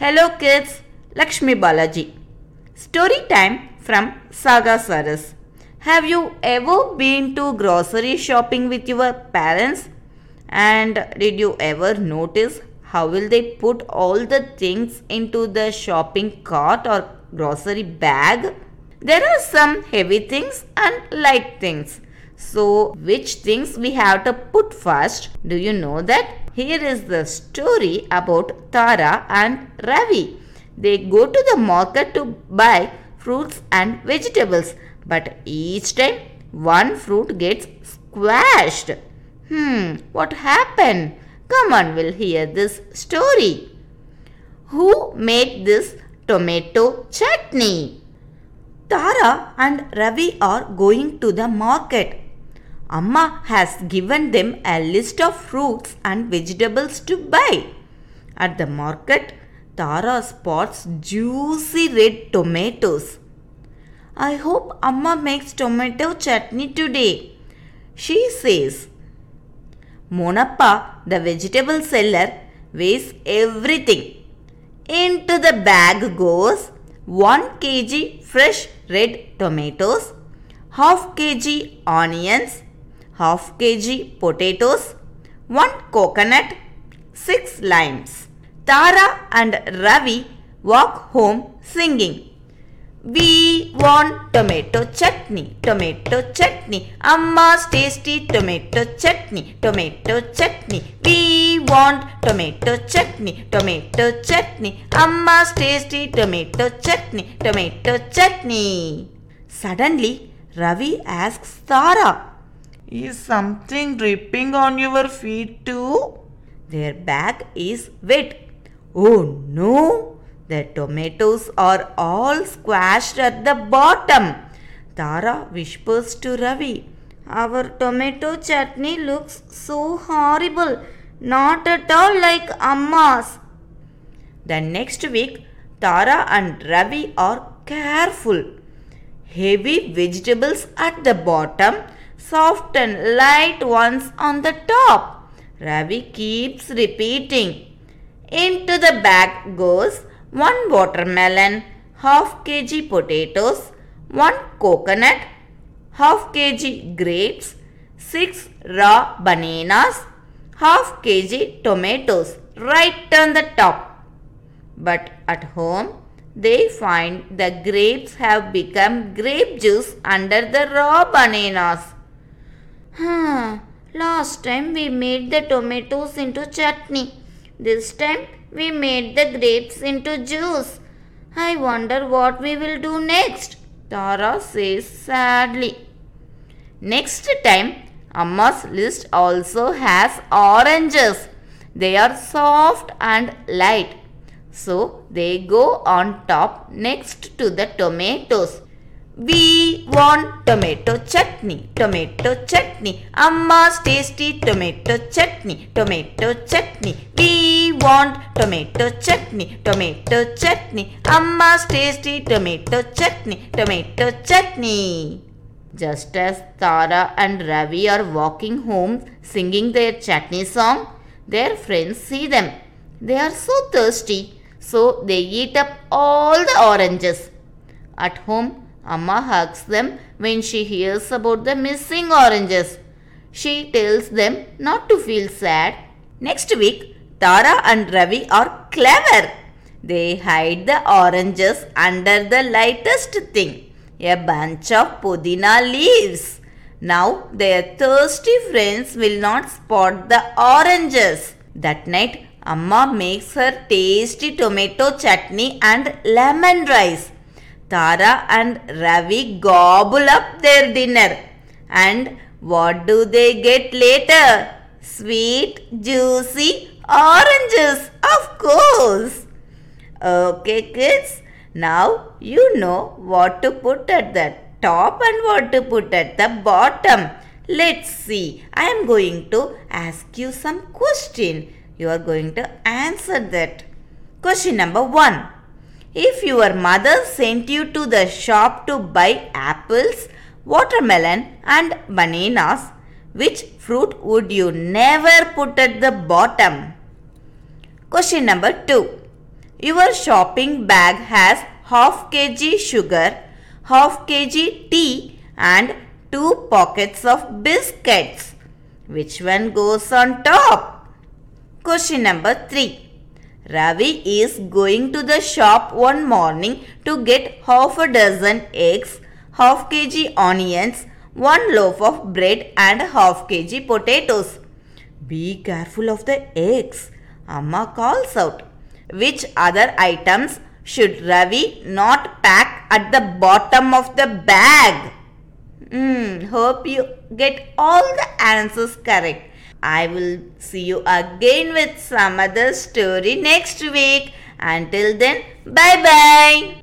Hello kids, Lakshmi Balaji. Story time from Saga Saras. Have you ever been to grocery shopping with your parents? And did you ever notice how will they put all the things into the shopping cart or grocery bag? There are some heavy things and light things. So, which things we have to put first? Do you know that? Here is the story about Tara and Ravi. They go to the market to buy fruits and vegetables, but each time one fruit gets squashed. Hmm, what happened? Come on, we'll hear this story. Who made this tomato chutney? Tara and Ravi are going to the market. Amma has given them a list of fruits and vegetables to buy. At the market, Tara spots juicy red tomatoes. I hope Amma makes tomato chutney today, she says. Monappa, the vegetable seller, weighs everything. Into the bag goes 1 kg fresh red tomatoes, half kg onions, half kg potatoes, 1 coconut, 6 limes. Tara and Ravi walk home singing. We want tomato chutney, tomato chutney, Amma's tasty tomato chutney, tomato chutney. We want tomato chutney, tomato chutney, Amma's tasty tomato chutney, tomato chutney. Suddenly, Ravi asks Tara, Is something dripping on your feet too? Their bag is wet. Oh no! The tomatoes are all squashed at the bottom. Tara whispers to Ravi, Our tomato chutney looks so horrible, not at all like Amma's. The next week, Tara and Ravi are careful. Heavy vegetables at the bottom, soft and light ones on the top. Ravi keeps repeating. Into the bag goes 1 watermelon, half kg potatoes, 1 coconut, half kg grapes, 6 raw bananas, half kg tomatoes right on the top. But at home, they find the grapes have become grape juice under the raw bananas. Hmm, last time we made the tomatoes into chutney. This time we made the grapes into juice. I wonder what we will do next, Tara says sadly. Next time, Amma's list also has oranges. They are soft and light. So they go on top next to the tomatoes. We want tomato chutney, tomato chutney, Amma's tasty tomato chutney, tomato chutney. We want tomato chutney, tomato chutney, Amma's tasty tomato chutney, tomato chutney. Just as Tara and Ravi are walking home singing their chutney song, their friends see them. They are so thirsty, so they eat up all the oranges. At home, Amma hugs them when she hears about the missing oranges. She tells them not to feel sad. Next week, Tara and Ravi are clever. They hide the oranges under the lightest thing, a bunch of pudina leaves. Now their thirsty friends will not spot the oranges. That night, Amma makes her tasty tomato chutney and lemon rice. Tara and Ravi gobble up their dinner. And what do they get later? Sweet, juicy oranges, of course. Okay, kids. Now you know what to put at the top and what to put at the bottom. Let's see. I am going to ask you some question. You are going to answer that. Question number one. If your mother sent you to the shop to buy apples, watermelon, and bananas, which fruit would you never put at the bottom? Question number 2. Your shopping bag has half kg sugar, half kg tea and two pockets of biscuits. Which one goes on top? Question number 3. Ravi is going to the shop one morning to get half a dozen eggs, half kg onions, one loaf of bread and half kg potatoes. Be careful of the eggs. Amma calls out. Which other items should Ravi not pack at the bottom of the bag? Hmm, hope you get all the answers correct. I will see you again with some other story next week. Until then, bye bye.